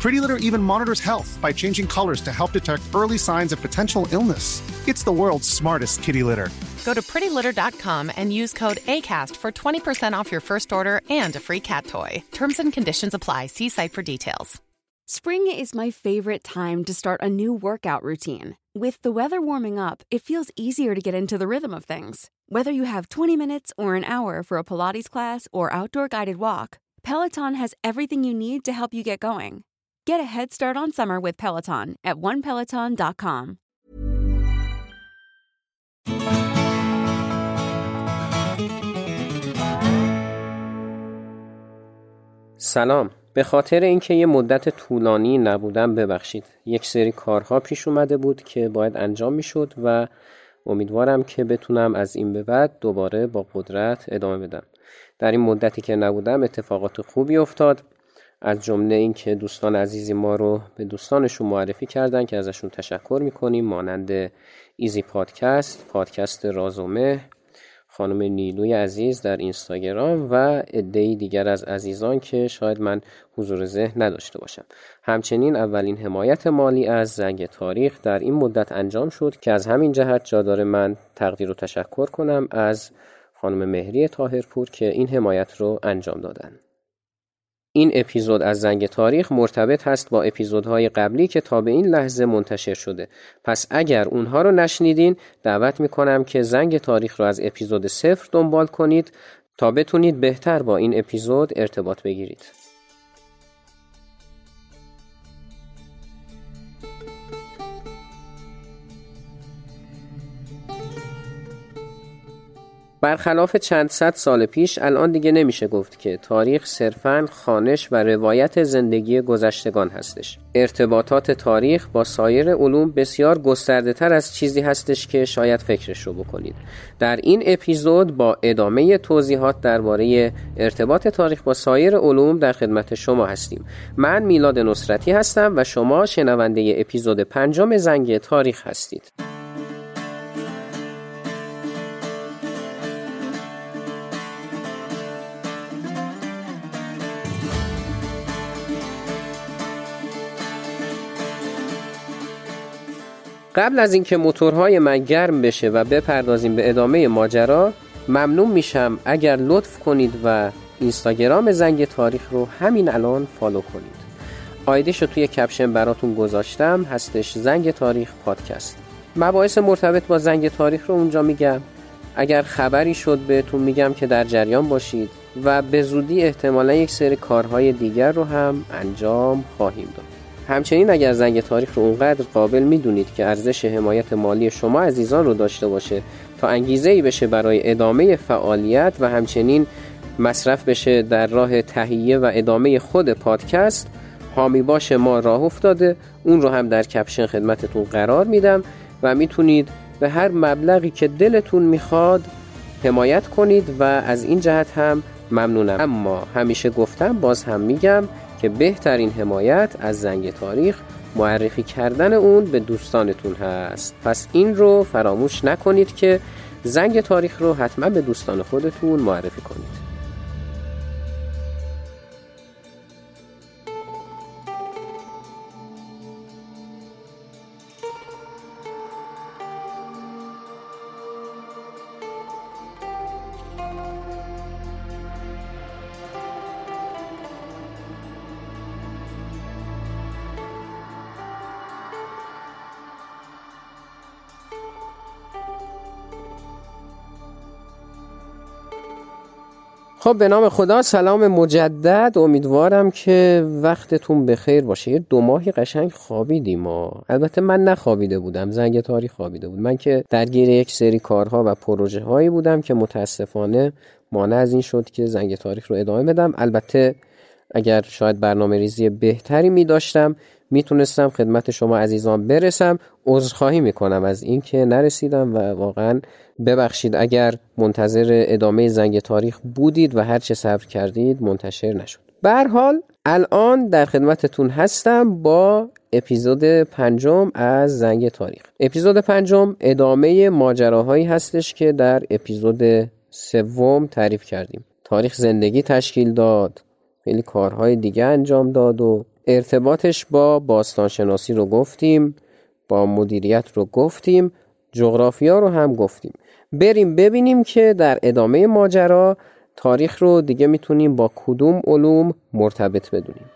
Pretty Litter even monitors health by changing colors to help detect early signs of potential illness. It's the world's smartest kitty litter. Go to prettylitter.com and use code ACAST for 20% off your first order and a free cat toy. Terms and conditions apply. See site for details. Spring is my favorite time to start a new workout routine. With the weather warming up, it feels easier to get into the rhythm of things. Whether you have 20 minutes or an hour for a Pilates class or outdoor guided walk, Peloton has everything you need to help you get going. Get a head start on summer with Peloton at onepeloton.com. سلام. به خاطر اینکه یه مدت طولانی نبودم ببخشید. یک سری کارها پیش اومده بود که باید انجام می‌شد و امیدوارم که بتونم از این به بعد دوباره با قدرت ادامه بدم. در این مدتی که نبودم اتفاقات خوبی افتاد. از جمله اینکه دوستان عزیزی ما رو به دوستانشون معرفی کردن که ازشون تشکر می‌کنیم. مانند ایزی پادکست پادکست رازومه خانم نیلوی عزیز در اینستاگرام و عدهای دیگر از عزیزان که شاید من حضور ذهن نداشته باشم. همچنین اولین حمایت مالی از زنگ تاریخ در این مدت انجام شد که از همین جهت جا داره من تقدیر و تشکر کنم از خانم مهری تاهرپور که این حمایت رو انجام دادن. این اپیزود از زنگ تاریخ مرتبط هست با اپیزودهای قبلی که تا به این لحظه منتشر شده. پس اگر اونها رو نشنیدین دعوت می‌کنم که زنگ تاریخ رو از اپیزود صفر دنبال کنید تا بتونید بهتر با این اپیزود ارتباط بگیرید. برخلاف چند صد سال پیش الان دیگه نمیشه گفت که تاریخ صرفاً خانش و روایت زندگی گذشتگان هستش. ارتباطات تاریخ با سایر علوم بسیار گسترده تر از چیزی هستش که شاید فکرش رو بکنید. در این اپیزود با ادامه توضیحات درباره ارتباط تاریخ با سایر علوم در خدمت شما هستیم. من میلاد نصرتی هستم و شما شنونده اپیزود پنجم زنگ تاریخ هستید. قبل از اینکه موتورهای من گرم بشه و بپردازیم به ادامه ماجرا ممنون میشم اگر لطف کنید و اینستاگرام زنگ تاریخ رو همین الان فالو کنید. آیدیش رو توی کپشن براتون گذاشتم هستش زنگ تاریخ پادکست. مباحث مرتبط با زنگ تاریخ رو اونجا میگم. اگر خبری شد بهتون میگم که در جریان باشید و به زودی احتمالا یک سری کارهای دیگر رو هم انجام خواهیم داد. همچنین اگر زنگ تاریخ رو اونقدر قابل می‌دونید که ارزش حمایت مالی شما عزیزان رو داشته باشه تا انگیزه ای بشه برای ادامه فعالیت و همچنین مصرف بشه در راه تهیه و ادامه خود پادکست حامی باش ما راه افتاده اون رو هم در کپشن خدمتتون قرار میدم و می‌تونید به هر مبلغی که دلتون می‌خواد حمایت کنید و از این جهت هم ممنونم. اما همیشه گفتم باز هم میگم که بهترین حمایت از زنگ تاریخ معرفی کردن اون به دوستانتون هست. پس این رو فراموش نکنید که زنگ تاریخ رو حتما به دوستان خودتون معرفی کنید. خب به نام خدا سلام مجدد. امیدوارم که وقتتون بخیر باشه. یه دو ماهی قشنگ خوابیدیم و البته من نخوابیده بودم زنگ تاریخ خوابیده بود. من که درگیر یک سری کارها و پروژه هایی بودم که متاسفانه مانع از این شد که زنگ تاریخ رو ادامه بدم. البته اگر شاید برنامه ریزی بهتری می داشتم می‌تونستم خدمت شما عزیزان برسم. عذرخواهی می‌کنم از اینکه نرسیدم و واقعا ببخشید اگر منتظر ادامه زنگ تاریخ بودید و هرچه صبر کردید منتشر نشد. به حال الان در خدمتتون هستم با اپیزود پنجم از زنگ تاریخ. اپیزود پنجم ادامه ماجراهایی هستش که در اپیزود سوم تعریف کردیم. تاریخ زندگی تشکیل داد خیلی کارهای دیگه انجام داد و ارتباطش با باستانشناسی رو گفتیم. با مدیریت رو گفتیم جغرافیا رو هم گفتیم. بریم ببینیم که در ادامه ماجرا تاریخ رو دیگه می‌تونیم با کدوم علوم مرتبط بدونیم.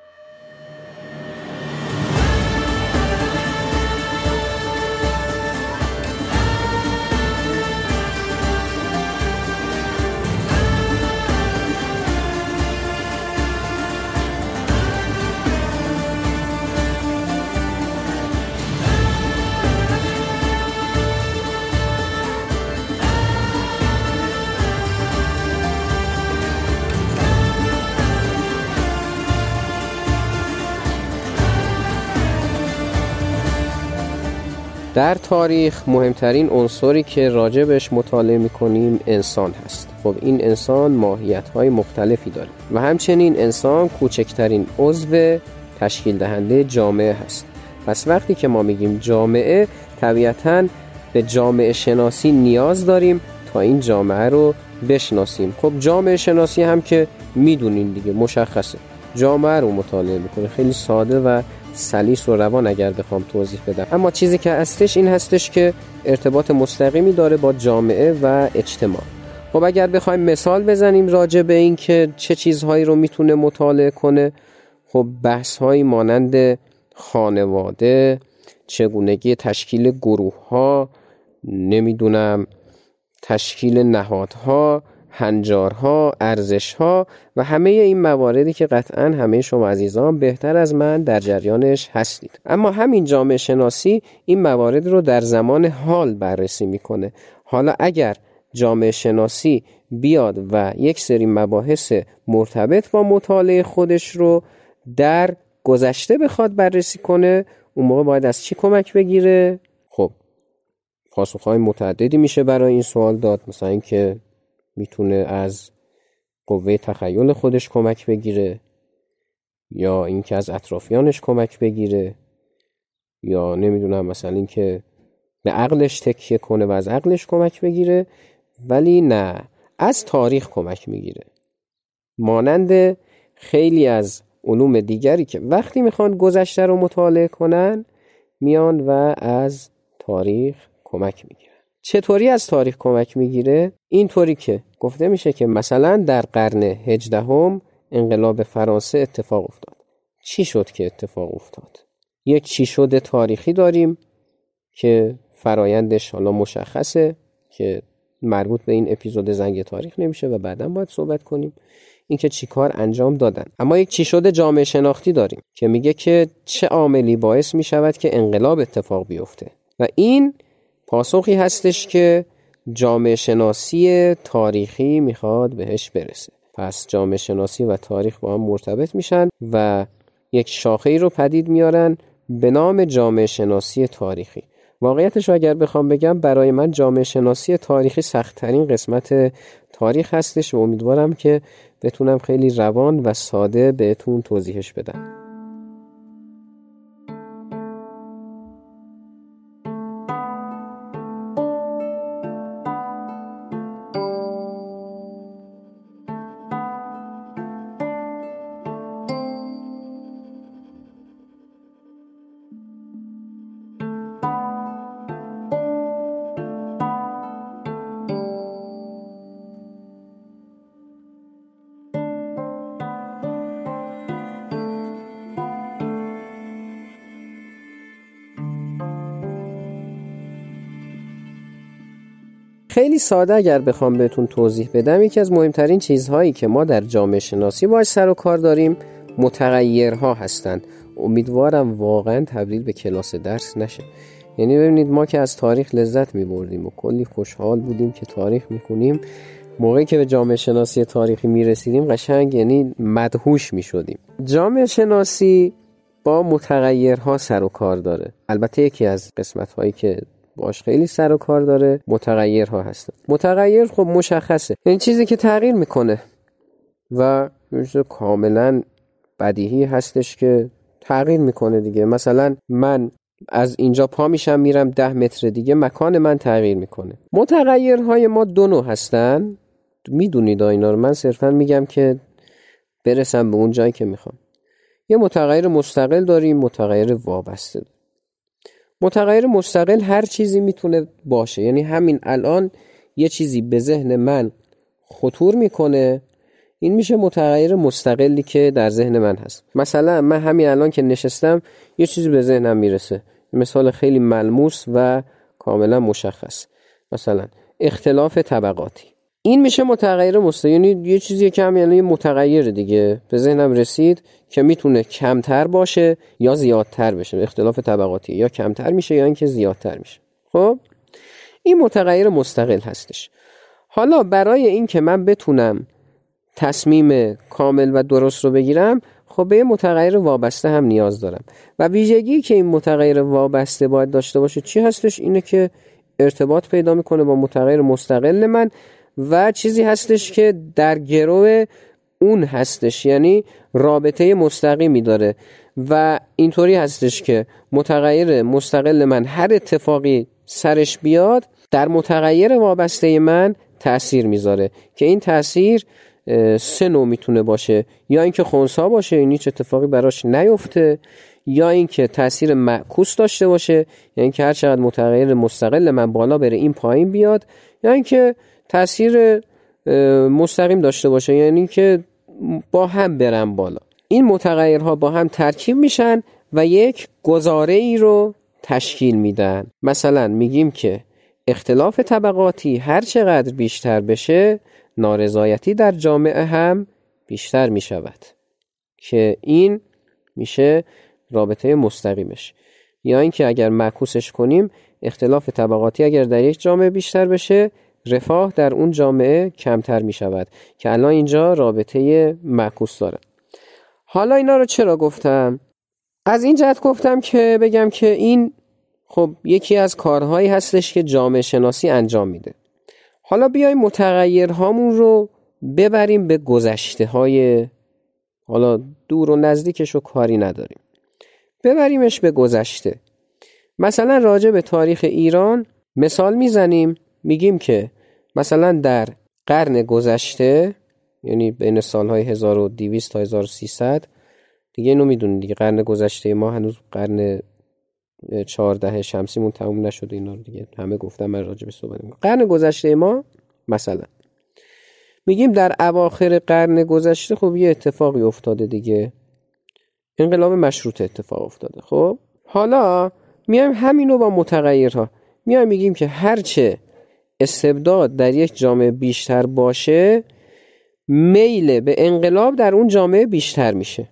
در تاریخ مهمترین عنصری که راجبش مطالعه می‌کنیم انسان هست. خب این انسان ماهیت های مختلفی داره و همچنین انسان کوچکترین عضو تشکیل دهنده جامعه هست. پس وقتی که ما میگیم جامعه طبیعتا به جامعه شناسی نیاز داریم تا این جامعه رو بشناسیم. خب جامعه شناسی هم که می‌دونین دیگه مشخصه. جامعه رو مطالعه می‌کنه. خیلی ساده و سلیس و روان اگر بخوام توضیح بدم. اما چیزی که هستش این هستش که ارتباط مستقیمی داره با جامعه و اجتماع. خب اگر بخوایم مثال بزنیم راجع به این که چه چیزهایی رو می‌تونه مطالعه کنه خب بحث هایی مانند خانواده چگونگی تشکیل گروه ها نمی‌دونم تشکیل نهادها هنجارها ارزشها و همه این مواردی که قطعا همه شما عزیزان بهتر از من در جریانش هستید. اما همین جامعه شناسی این موارد رو در زمان حال بررسی می‌کنه. حالا اگر جامعه شناسی بیاد و یک سری مباحث مرتبط با مطالعه خودش رو در گذشته بخواد بررسی کنه اون موقع باید از چی کمک بگیره؟ خب پاسخهای متعددی میشه برای این سوال داد. مثلا اینکه می‌تونه از قوه تخیل خودش کمک بگیره یا اینکه از اطرافیانش کمک بگیره یا نمی‌دونم مثلا اینکه به عقلش تکیه کنه و از عقلش کمک بگیره ولی نه از تاریخ کمک می‌گیره. مانند خیلی از علوم دیگری که وقتی می‌خوان گذشته رو مطالعه کنن میان و از تاریخ کمک می‌گیره چطوری از تاریخ کمک می‌گیره؟ اینطوری که گفته میشه که مثلا در قرن هجدهم انقلاب فرانسه اتفاق افتاد. چی شد که اتفاق افتاد؟ یک چی شده تاریخی داریم که فرایندش حالا مشخصه که مربوط به این اپیزود زنگ تاریخ نمیشه و بعدا باید صحبت کنیم. اینکه چی کار انجام دادن. اما یک چی شده جامعه شناختی داریم که میگه که چه عاملی باعث می‌شود که انقلاب اتفاق بیفته. و این پاسخی هستش که جامعه شناسی تاریخی می‌خواد بهش برسه. پس جامعه شناسی و تاریخ با هم مرتبط میشن و یک شاخه ای رو پدید میارن به نام جامعه شناسی تاریخی. واقعیتش رو اگر بخوام بگم برای من جامعه شناسی تاریخی سختترین قسمت تاریخ هستش و امیدوارم که بتونم خیلی روان و ساده بهتون توضیحش بدم. خیلی ساده اگر بخوام بهتون توضیح بدم یکی از مهمترین چیزهایی که ما در جامعه شناسی باش سر و کار داریم متغیرها هستند. امیدوارم واقعا تبدیل به کلاس درس نشه. یعنی ببینید ما که از تاریخ لذت می بردیم و کلی خوشحال بودیم که تاریخ می‌خونیم موقعی که به جامعه شناسی تاریخی می رسیدیم قشنگ یعنی مدهوش می شدیم جامعه شناسی با متغیرها سر و کار داره. البته یکی از قسمت هایی که باش خیلی سر و کار داره. متغیرها هستن. متغیر خب مشخصه. این چیزی که تغییر می‌کنه. و کاملا بدیهی هستش که تغییر می‌کنه دیگه. مثلا من از اینجا پا میشم میرم ده متر دیگه مکان من تغییر می‌کنه. متغیرهای ما دو نوع هستن. می‌دونید اینا رو. من صرفا میگم که برسم به اون جایی که می‌خوام. یه متغیر مستقل داریم متغیر وابسته داریم. متغیر مستقل هر چیزی می‌تونه باشه. یعنی همین الان یه چیزی به ذهن من خطور می‌کنه این میشه متغیر مستقلی که در ذهن من هست. مثلا من همین الان که نشستم یه چیزی به ذهنم می‌رسه. مثال خیلی ملموس و کاملا مشخص. مثلا اختلاف طبقاتی. این میشه متغیر مستقل یعنی یه چیزی که هم یعنی متغیر دیگه. به ذهنم رسید که می‌تونه کمتر باشه یا زیادتر بشه. اختلاف طبقاتی. یا کمتر میشه یا اینکه زیادتر میشه. خب؟ این متغیر مستقل هستش. حالا برای اینکه من بتونم تصمیم کامل و درست رو بگیرم خب به متغیر وابسته هم نیاز دارم. و ویژگی که این متغیر وابسته باید داشته باشه چی هستش؟ اینه که ارتباط پیدا می‌کنه با متغیر مستقل من. و چیزی هستش که در گروه اون هستش یعنی رابطه مستقیمی داره. و اینطوری هستش که متغیر مستقل من هر اتفاقی سرش بیاد در متغیر وابسته من تاثیر می‌ذاره. که این تاثیر سه نوع می‌تونه باشه. یا اینکه خونسا باشه این هیچ اتفاقی براش نیفته یا اینکه تاثیر معکوس داشته باشه یعنی اینکه هر چقدر متغیر مستقل من بالا بره این پایین بیاد یا اینکه تاثیر مستقیم داشته باشه. یعنی که با هم برن بالا. این متغیرها با هم ترکیب میشن و یک گزاره ای رو تشکیل میدن. مثلا میگیم که اختلاف طبقاتی هر چقدر بیشتر بشه نارضایتی در جامعه هم بیشتر می‌شود. که این میشه رابطه مستقیمش. یا اینکه اگر معکوسش کنیم اختلاف طبقاتی اگر در یک جامعه بیشتر بشه رفاه در اون جامعه کمتر می شود که الان اینجا رابطه معکوس داره. حالا اینا رو چرا گفتم؟ از این جهت گفتم که بگم که این خب یکی از کارهایی هستش که جامعه شناسی انجام میده. حالا بیایم متغیرهامون رو ببریم به گذشته های حالا دور و نزدیکش رو کاری نداریم. ببریمش به گذشته. مثلا راجع به تاریخ ایران مثال می‌زنیم. میگیم که مثلا در قرن گذشته یعنی بین سالهای 1200 تا 1300 دیگه اینو می‌دونید دیگه قرن گذشته ما هنوز قرن 14 شمسیمون تموم نشده اینا رو دیگه همه گفتم من راجع به صحبت قرن گذشته ما مثلا. میگیم در اواخر قرن گذشته خب یه اتفاقی افتاده دیگه. انقلاب مشروط اتفاق افتاده خب؟ حالا میایم همینو با متغیرها. میایم میگیم که هرچه استبداد در یک جامعه بیشتر باشه میل به انقلاب در اون جامعه بیشتر میشه.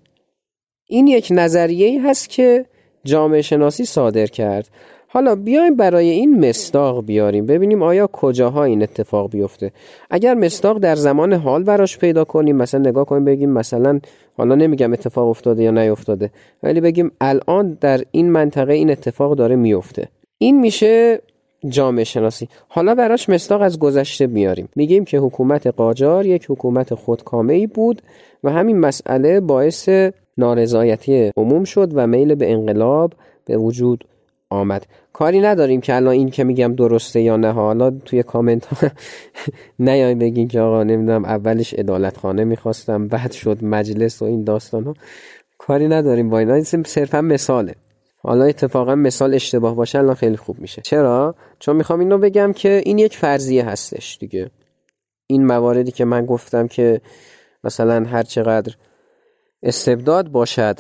این یک نظریه هست که جامعه شناسی صادر کرد. حالا بیایم برای این مصداق بیاریم. ببینیم آیا کجاها این اتفاق بیفته. اگر مصداق در زمان حال براش پیدا کنیم مثلا نگاه کنیم بگیم مثلا حالا نمیگم اتفاق افتاده یا نیفتاده ولی بگیم الان در این منطقه این اتفاق داره میفته. این میشه جامعه شناسی. حالا براش مصداق از گذشته میاریم میگیم که حکومت قاجار یک حکومت خودکامه ای بود و همین مسئله باعث نارضایتی عموم شد و میل به انقلاب به وجود آمد. کاری نداریم که الان این که میگم درسته یا نه. حالا توی کامنت ها نیاین بگین که آقا نمی‌دونم اولش ادالت خانه می‌خواستم بعد شد مجلس و این داستان ها کاری نداریم با اینا صرفا مثاله. حالا اتفاقا مثال اشتباه باشه الان خیلی خوب میشه. چرا؟ چون می‌خوام اینو بگم که این یک فرضیه هستش دیگه. این مواردی که من گفتم که مثلا هر چقدر استبداد باشد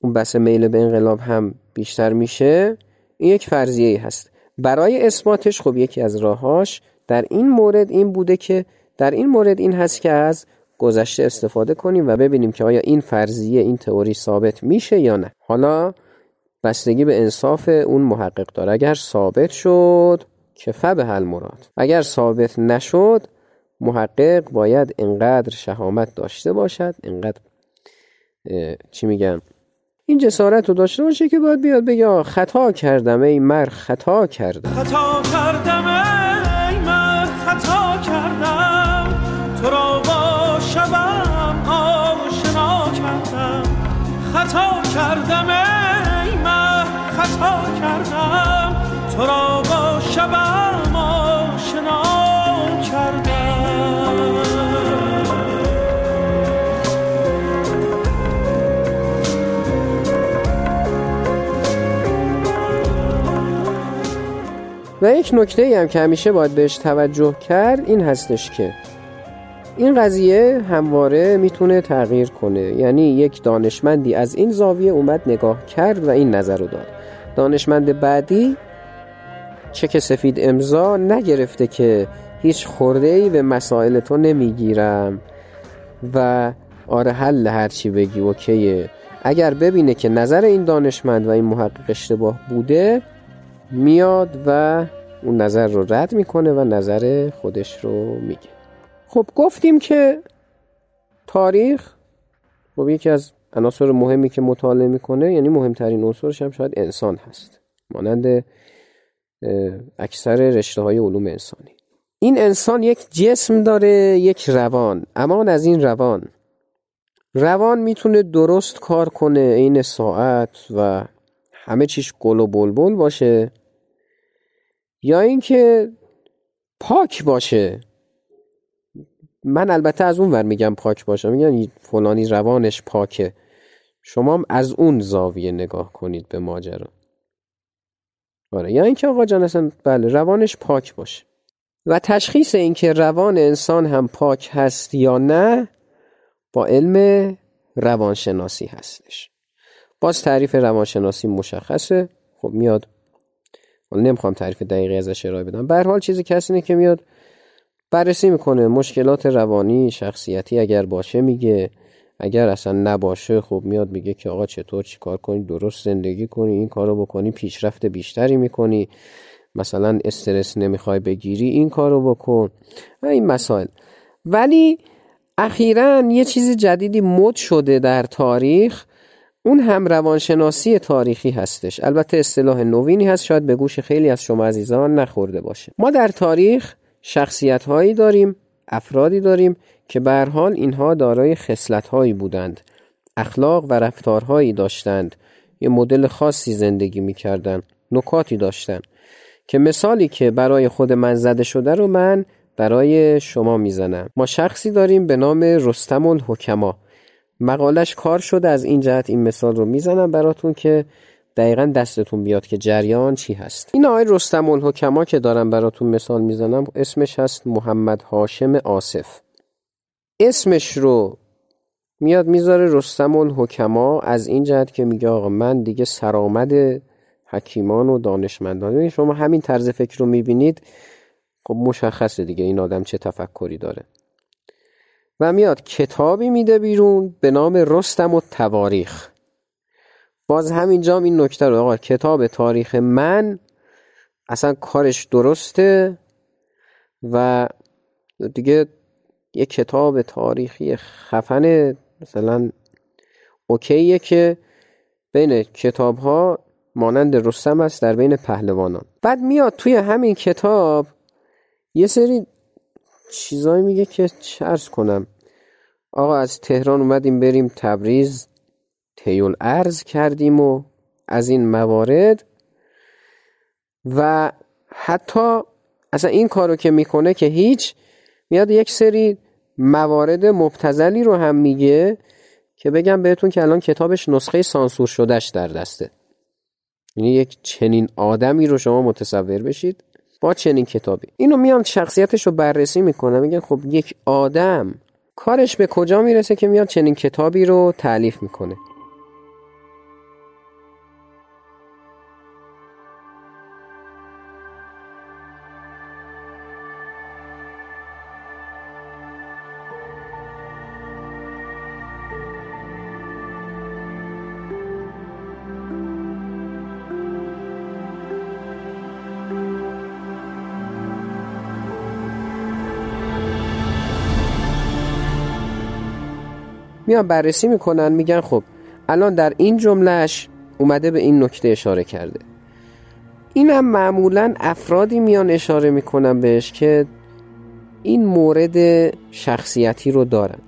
اون بس میل به انقلاب هم بیشتر میشه این یک فرضیه هست. برای اثباتش خب یکی از راهاش در این مورد این بوده که در این مورد این هست که از گذشته استفاده کنیم و ببینیم که آیا این فرضیه این تئوری ثابت میشه یا نه. حالا بستگی به انصاف اون محقق داره. اگر ثابت شد که حل مراد. اگر ثابت نشد محقق باید انقدر شهامت داشته باشد انقدر چی میگم این جسارت رو داشته باشه که باید بیاد بگه خطا کردم ای مر خطا کردم. خطا کردم و یک نکته هم که همیشه باید بهش توجه کرد این هستش که این قضیه همواره می‌تونه تغییر کنه. یعنی یک دانشمندی از این زاویه اومد نگاه کرد و این نظر رو داد. دانشمند بعدی چک سفید امضا نگرفته که هیچ خورده ای به مسائل تو نمی‌گیرم و آره حل هرچی بگی اوکیه. اگر ببینه که نظر این دانشمند و این محقق اشتباه بوده میاد و اون نظر رو رد می‌کنه و نظر خودش رو میگه. خب گفتیم که تاریخ خب یکی از عناصر مهمی که مطالعه می‌کنه یعنی مهمترین عنصرش هم شاید انسان هست. مانند اکثر رشته های علوم انسانی. این انسان یک جسم داره یک روان. امان از این روان. روان می‌تونه درست کار کنه این ساعت و همه چیش گل و بلبل باشه یا اینکه پاک باشه. من البته از اون ور میگم پاک باشه. میگن فلانی روانش پاکه. شما هم از اون زاویه نگاه کنید به ماجرا. آره یا اینکه آقا جان اصلا بله روانش پاک باشه. و تشخیص اینکه روان انسان هم پاک هست یا نه با علم روانشناسی هستش. باز تعریف روانشناسی مشخصه. خب میاد. حالا نمی‌خوام تعریف دقیقی ازش ارائه بدم. به حال چیزی کسی اینه که میاد بررسی می‌کنه. مشکلات روانی شخصیتی اگر باشه میگه. اگر اصلا نباشه خب میاد میگه که آقا چطور چی کار کنی؟ درست زندگی کنی این کارو بکنی پیشرفت بیشتری می‌کنی. مثلا استرس نمی‌خوای بگیری این کارو بکن. این مسائل. ولی اخیرا یه چیز جدیدی مد شده در تاریخ. اون هم روانشناسی تاریخی هستش. البته اصطلاح نوینی هست شاید به گوش خیلی از شما عزیزان نخورده باشه. ما در تاریخ شخصیت هایی داریم افرادی داریم که به حال اینها دارای خصلت هایی بودند. اخلاق و رفتارهایی داشتند. یه مدل خاصی زندگی می‌کردند نکاتی داشتند که مثالی که برای خود من زده شده رو من برای شما می‌زنم. ما شخصی داریم به نام رستم الحکما. مقالش کار شده از این جهت این مثال رو می‌زنم براتون که دقیقا دستتون بیاد که جریان چی هست. این آقای رستم الحکما که دارم براتون مثال می‌زنم اسمش هست محمد هاشم آصف. اسمش رو میاد می‌ذاره رستم الحکما از این جهت که میگه آقا من دیگه سرآمد حکیمان و دانشمندان. شما همین طرز فکر رو می‌بینید خب مشخصه دیگه این آدم چه تفکری داره. و میاد کتابی میده بیرون به نام رستم و تواریخ. باز همینجا این نکته رو آقا کتاب تاریخ من اصلا کارش درسته و دیگه یه کتاب تاریخی خفن مثلا اوکیه که بین کتاب ها مانند رستم است در بین پهلوانان. بعد میاد توی همین کتاب یه سری چیزایی میگه که چرز کنم. آقا از تهران اومدیم بریم تبریز تیول ارز کردیم و از این موارد و حتی اصلا این کارو که می‌کنه که هیچ میاد یک سری موارد مبتزلی رو هم میگه که بگم بهتون که الان کتابش نسخه سانسور شدهش در دسته. یعنی یک چنین آدمی رو شما متصور بشید. با چنین کتابی. اینو میان شخصیتش رو بررسی می‌کنم میگن خب یک آدم کارش به کجا می‌رسه که میاد چنین کتابی رو تعلیف می‌کنه؟ میان بررسی می‌کنن میگن خب الان در این جملهش اومده به این نکته اشاره کرده. اینم معمولا افرادی میان اشاره می‌کنن بهش که این مورد شخصیتی رو دارن.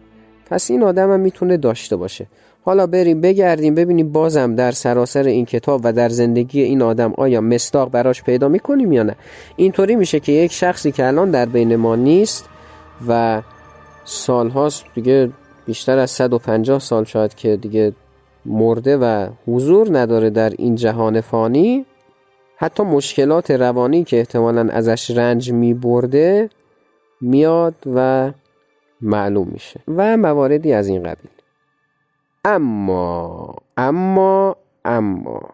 پس این آدم هم می‌تونه داشته باشه. حالا بریم بگردیم ببینیم بازم در سراسر این کتاب و در زندگی این آدم آیا مستاق براش پیدا می‌کنیم یا نه. اینطوری میشه که یک شخصی که الان در بین ما نیست و سالهاست دیگه بیشتر از 150 سال شاید که دیگه مرده و حضور نداره در این جهان فانی حتی مشکلات روانی که احتمالا ازش رنج می برده میاد و معلوم میشه و مواردی از این قبیل. اما اما اما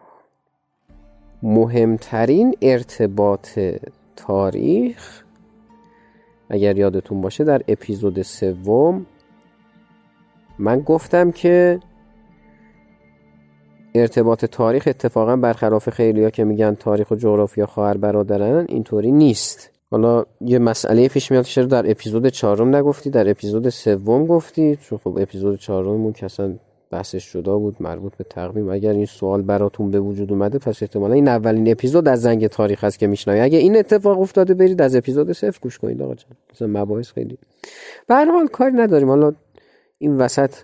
مهمترین ارتباط تاریخ اگر یادتون باشه در اپیزود سوم من گفتم که ارتباط تاریخ اتفاقا برخلاف خیلی ها که میگن تاریخ و جغرافیا خواهر برادرن اینطوری نیست. حالا یه مسئله پیش میاد چرا در اپیزود چهارم نگفتی؟ در اپیزود سوم گفتی؟ چون خب اپیزود چهارممون که اصلا بحثش جدا بود مربوط به تقویم. اگر این سوال براتون به وجود اومده پس احتمالا این اولین اپیزود از زنگ تاریخ هست که میشنوی. اگه این اتفاق افتاده برید از اپیزود صفر گوش کنید آقا جان. مثلا مباحث خیلی. به هر حال کاری نداریم. حالا این وسط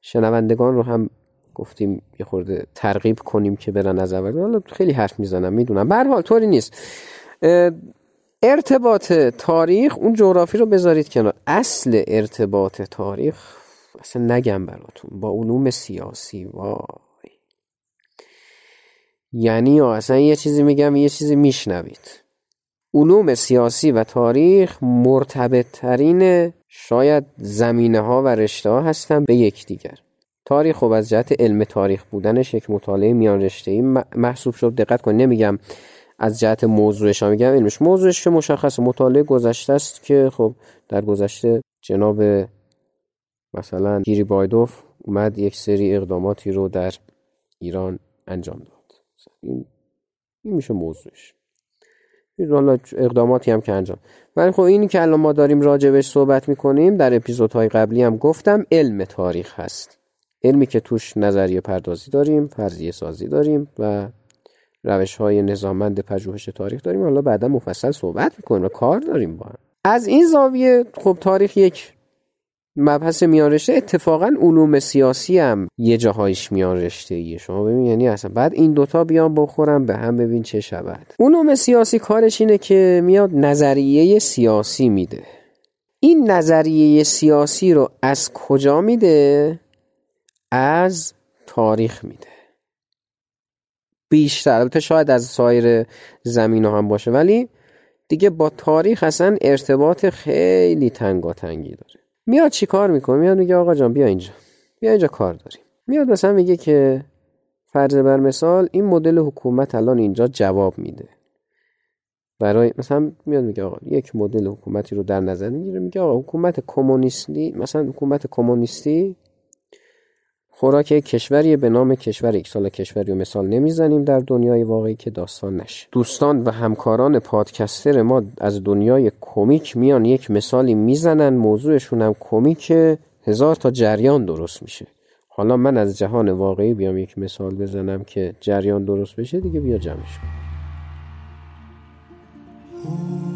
شنوندگان رو هم گفتیم یه خورده ترغیب کنیم که برن از اول. حالا خیلی حرف می‌زنم می‌دونم. به حال طوری نیست. ارتباط تاریخ اون جغرافی رو بذارید کنار. اصل ارتباط تاریخ اصلا نگم براتون. با علوم سیاسی وای. یعنی اصلا یه چیزی میگم یه چیزی میشنوید. علوم سیاسی و تاریخ مرتبط ترین شاید زمینه ها و رشته ها هستن به یکدیگر تاریخ خب از جهت علم تاریخ بودنش یک مطالعه میان رشته ای محسوب شد دقت کن نمیگم از جهت موضوعش میگم علمش. موضوعش که مشخص مطالعه گذشته است که خب در گذشته جناب مثلا گیری بایدوف اومد یک سری اقداماتی رو در ایران انجام داد. این میشه موضوعش. حالا اقداماتی هم که انجام. ولی خب اینی که الان ما داریم راجبش صحبت می‌کنیم در اپیزودهای قبلی هم گفتم علم تاریخ هست. علمی که توش نظریه پردازی داریم فرضیه سازی داریم و روش های نظامند پژوهش تاریخ داریم. حالا بعدا مفصل صحبت می‌کنیم و کار داریم با هم. از این زاویه خب تاریخ یک مبحث میان رشته اتفاقا علوم سیاسی هم یه جاهایش میان رشته ایه شما ببین یعنی اصلا بعد این دوتا بیان بخورم به هم ببین چه شود. علوم سیاسی کارش اینه که میاد نظریه سیاسی میده. این نظریه سیاسی رو از کجا میده؟ از تاریخ میده. بیشتر البته شاید از سایر زمین هم باشه ولی دیگه با تاریخ اصلا ارتباط خیلی تنگاتنگی داره. میاد چی کار می‌کنه؟ میاد میگه آقا جان بیا اینجا. بیا اینجا کار داریم. میاد مثلا میگه که فرض بر مثال این مدل حکومت الان اینجا جواب میده. برای مثلا میاد میگه آقا یک مدل حکومتی رو در نظر می‌گیره میگه آقا حکومت کمونیستی مثلا حکومت کمونیستی خوراک کشوری به نام کشور یک سال کشوری و مثال نمی‌زنیم در دنیای واقعی که داستان نشه. دوستان و همکاران پادکستر ما از دنیای کمیک میان یک مثالی می‌زنن موضوعشون هم کمیک هزار تا جریان درست میشه. حالا من از جهان واقعی بیام یک مثال بزنم که جریان درست بشه دیگه بیا جمعش خب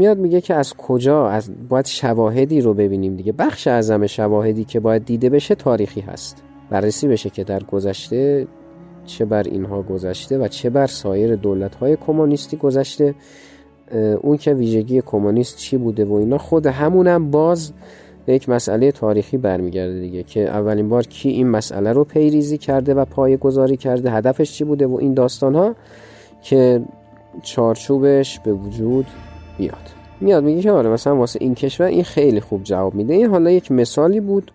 میاد میگه که از کجا؟ از باید شواهدی رو ببینیم دیگه. بخش اعظم شواهدی که باید دیده بشه تاریخی هست. بررسی بشه که در گذشته چه بر اینها گذشته و چه بر سایر دولت های کمونیستی گذشته. اون که ویژگی کمونیست چی بوده و اینا. خود همونم باز به یک مسئله تاریخی برمیگرده دیگه که اولین بار کی این مسئله رو پیریزی کرده و پای گذاری کرده هدفش چی بوده و این داستان ها که چارچوبش به وجود بیاد. میاد میگه که آره مثلا واسه این کشور این خیلی خوب جواب میده. این حالا یک مثالی بود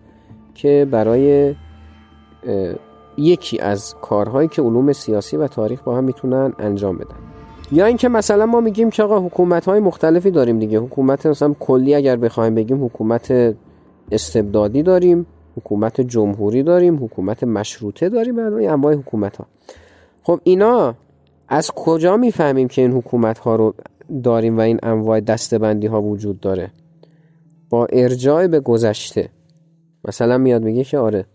که برای یکی از کارهایی که علوم سیاسی و تاریخ با هم می‌تونن انجام بدن. یا اینکه مثلا ما میگیم که آقا حکومت های مختلفی داریم دیگه. حکومت مثلا کلی اگر بخوایم بگیم حکومت استبدادی داریم حکومت جمهوری داریم حکومت مشروطه داریم این انواع حکومت ها خب اینا از کجا می‌فهمیم که این حکومت ها رو داریم و این انواع دستبندی ها وجود داره. با ارجاع به گذشته مثلا میاد میگه که آره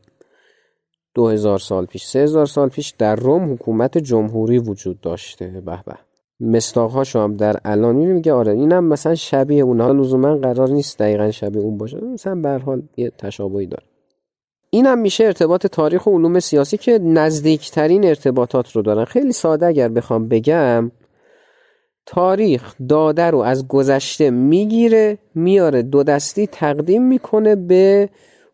دو هزار سال پیش سه هزار سال پیش در روم حکومت جمهوری وجود داشته. به به. مستاق هم در الان میگه آره اینم مثلا شبیه اونها لزوما قرار نیست دقیقا شبیه اون باشه مثلا به حال یه تشابهی داره. اینم میشه ارتباط تاریخ و علوم سیاسی که نزدیکترین ارتباطات رو دارن. خیلی ساده اگر بخوام بگم تاریخ داده رو از گذشته می‌گیره میاره دو دستی تقدیم می‌کنه به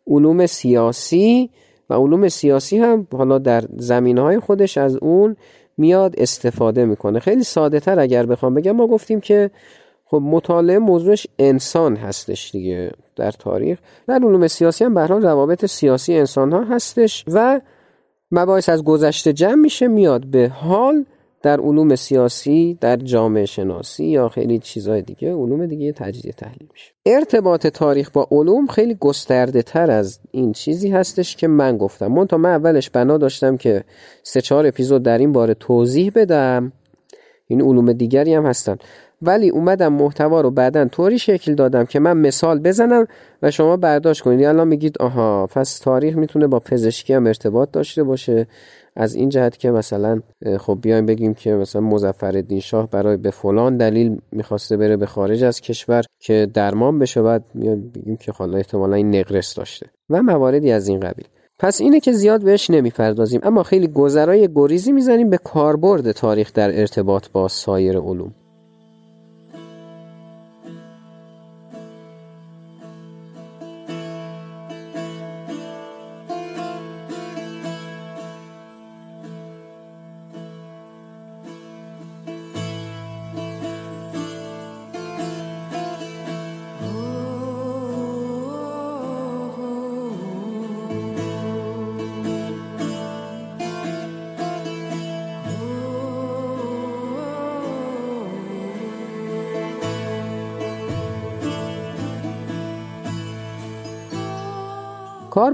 علوم سیاسی و علوم سیاسی هم حالا در زمین های خودش از اون میاد استفاده می‌کنه. خیلی ساده تر اگر بخوام بگم ما گفتیم که خب مطالعه موضوعش انسان هستش دیگه در تاریخ. در علوم سیاسی هم به روابط سیاسی انسان ها هستش و مباحث از گذشته جمع میشه میاد به حال در علوم سیاسی در جامعه شناسی یا خیلی چیزهای دیگه علوم دیگه تجزیه تحلیل میشه. ارتباط تاریخ با علوم خیلی گسترده تر از این چیزی هستش که من گفتم. من تا من اولش بنا داشتم که سه چهار اپیزود در این باره توضیح بدم. این علوم دیگری هم هستن. ولی اومدم محتوا رو بعدا طوری شکل دادم که من مثال بزنم و شما برداشت کنید. الان میگید آها پس تاریخ می‌تونه با پزشکی هم ارتباط داشته باشه. از این جهت که مثلا خب بیایم بگیم که مثلا مظفرالدین شاه برای به فلان دلیل می‌خواسته بره به خارج از کشور که درمان بشه. بعد میایم بگیم که حالا احتمالا این نقرس داشته و مواردی از این قبیل. پس اینه که زیاد بهش نمی‌پردازیم. اما خیلی گذرای گریزی می‌زنیم به کاربرد تاریخ در ارتباط با سایر علوم.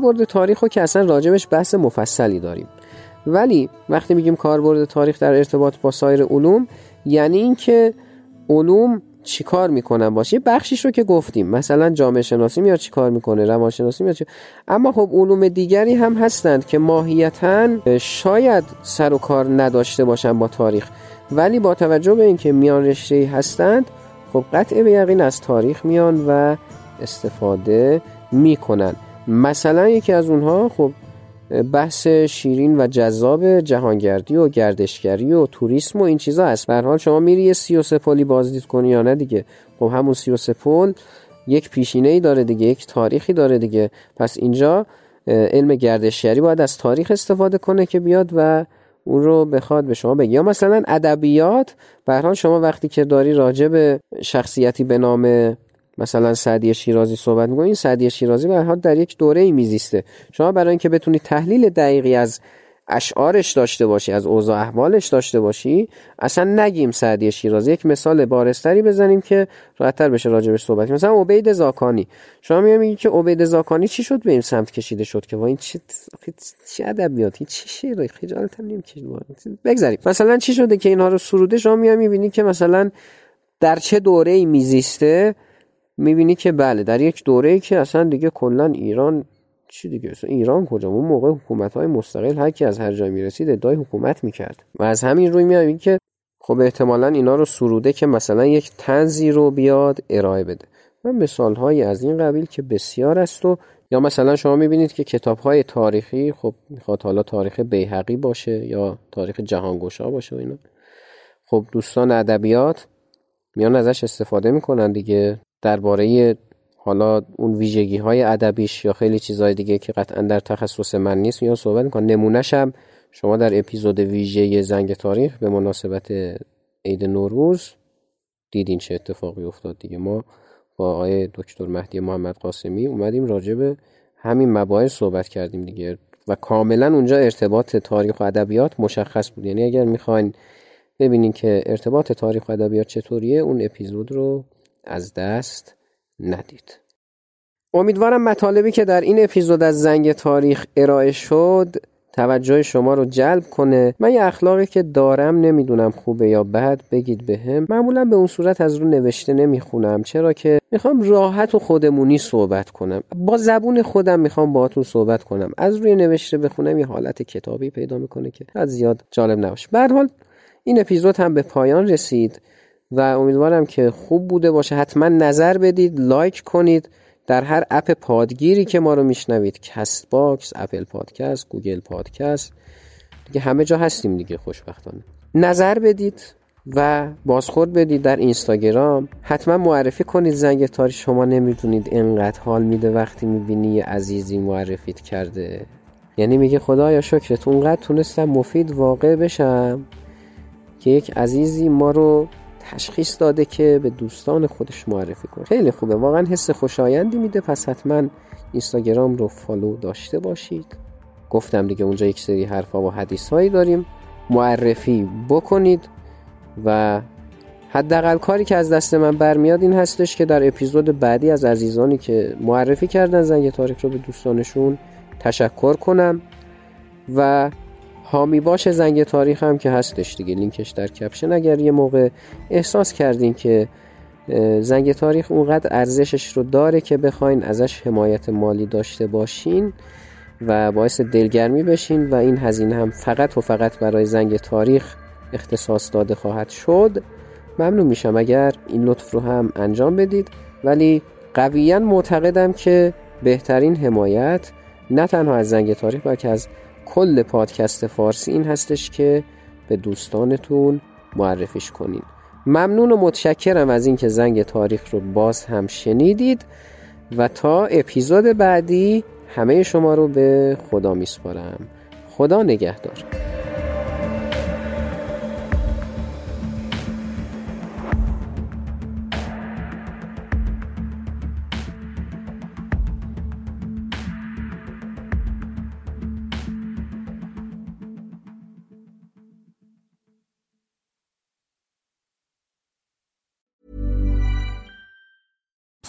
کاربرد تاریخ رو که اصلا راجبش بحث مفصلی داریم. ولی وقتی میگیم کاربرد تاریخ در ارتباط با سایر علوم یعنی اینکه علوم چیکار می‌کنن باشه یه بخشیش رو که گفتیم مثلا جامعه شناسی میاد چیکار می‌کنه روانشناسی میاد چی... اما خب علوم دیگری هم هستند که ماهیتا شاید سر و کار نداشته باشن با تاریخ. ولی با توجه به اینکه میان رشته هستند خب قطع به یقین از تاریخ میان و استفاده می‌کنن. مثلا یکی از اونها خب بحث شیرین و جذاب جهانگردی و گردشگری و توریسم و این چیزا هست. به حال شما میری یه 33 پلی بازدید کنی یا نه دیگه. خب همون 33 پل یک پیشینه ای داره دیگه یک تاریخی داره دیگه. پس اینجا علم گردشگری باید از تاریخ استفاده کنه که بیاد و اون رو بخواد به شما بگی یا مثلا ادبیات به شما وقتی که داری راجع شخصیتی به نام مثلا سعدی شیرازی صحبت می‌کنی این سعدی شیرازی به حال در یک دوره ای میزیسته. شما برای اینکه بتونی تحلیل دقیقی از اشعارش داشته باشی از اوضاع احوالش داشته باشی اصلا نگیم سعدی شیرازی. یک مثال بارستری بزنیم که راحتتر بشه راجبش صحبت مثلا عبید زاکانی. شما میگی که عبید زاکانی چی شد به این سمت کشیده شد که؟ وا این چه چه ادبیاتی چه شعری خجالت هم نمی‌کشه بگذاریم. مثلا چی شده که اینها رو سروده؟ شما میای می‌بینی که مثلا در چه دوره ای میزیسته؟ می‌بینی که بله در یک دوره ای که اصلا دیگه کلا ایران چی دیگه ایران کجا؟ اون موقع حکومت های مستقل هر کی از هر جای می‌رسید ادعای حکومت می‌کرد. و از همین روی میاد که خب احتمالا اینا رو سروده که مثلا یک تنزی رو بیاد ارائه بده. و مثال های از این قبیل که بسیار است و یا مثلا شما می‌بینید که کتاب های تاریخی خب می‌خواد حالا تاریخ بیهقی باشه یا تاریخ جهانگشا باشه و اینا خب دوستان ادبیات میان ازش استفاده می‌کنن دیگه. درباره حالا اون ویژگی های ادبیش یا خیلی چیزهای دیگه که قطعا در تخصص من نیست یا صحبت می‌کنم نمونهش هم شما در اپیزود ویژه زنگ تاریخ به مناسبت عید نوروز دیدین چه اتفاقی افتاد دیگه. ما با آقای دکتر مهدی محمد قاسمی اومدیم راجع به همین مباحث صحبت کردیم دیگه و کاملا اونجا ارتباط تاریخ و ادبیات مشخص بود. یعنی اگر می‌خواین ببینین که ارتباط تاریخ و ادبیات چطوریه اون اپیزود رو از دست ندید. امیدوارم مطالبی که در این اپیزود از زنگ تاریخ ارائه شد توجه شما رو جلب کنه. من یه اخلاقی که دارم نمی‌دونم خوبه یا بد بگید بهم به معمولا به اون صورت از رو نوشته نمی‌خونم. چرا که می‌خوام راحت و خودمونی صحبت کنم. با زبون خودم می‌خوام باهاتون صحبت کنم. از روی نوشته بخونم یه حالت کتابی پیدا می‌کنه که از زیاد جالب نباشه. به حال این اپیزود هم به پایان رسید. و امیدوارم که خوب بوده باشه. حتما نظر بدید لایک کنید. در هر اپ پادگیری که ما رو میشنوید Castbox Apple Podcast Google Podcast دیگه همه جا هستیم دیگه خوشبختانه. نظر بدید و بازخورد بدید در اینستاگرام. حتما معرفی کنید زنگ تاریخ شما نمی‌دونید انقدر حال میده وقتی می‌بینی یه عزیزی معرفیت کرده. یعنی میگه خدایا شکرت اونقدر تونستم مفید واقع بشم که یک عزیزی ما رو تشخیص داده که به دوستان خودش معرفی کنه. خیلی خوبه. واقعا حس خوشایندی میده. پس حتما اینستاگرام رو فالو داشته باشید. گفتم دیگه اونجا یک سری حرفا و حدیث هایی داریم. معرفی بکنید و حداقل کاری که از دست من برمیاد این هستش که در اپیزود بعدی از عزیزانی که معرفی کردن زنگ تاریخ رو به دوستانشون تشکر کنم و حامی باش زنگ تاریخ هم که هستش دیگه. لینکش در کپشن. اگر یه موقع احساس کردین که زنگ تاریخ اونقدر ارزشش رو داره که بخواین ازش حمایت مالی داشته باشین و باعث دلگرمی بشین و این هزینه هم فقط و فقط برای زنگ تاریخ اختصاص داده خواهد شد ممنون میشم. اگر این لطف رو هم انجام بدید. ولی قویا معتقدم که بهترین حمایت نه تنها از زنگ تاریخ بلکه از کل پادکست فارسی این هستش که به دوستانتون معرفیش کنین. ممنون و متشکرم از اینکه زنگ تاریخ رو باز هم شنیدید و تا اپیزود بعدی همه شما رو به خدا میسپارم. خدا نگهدار.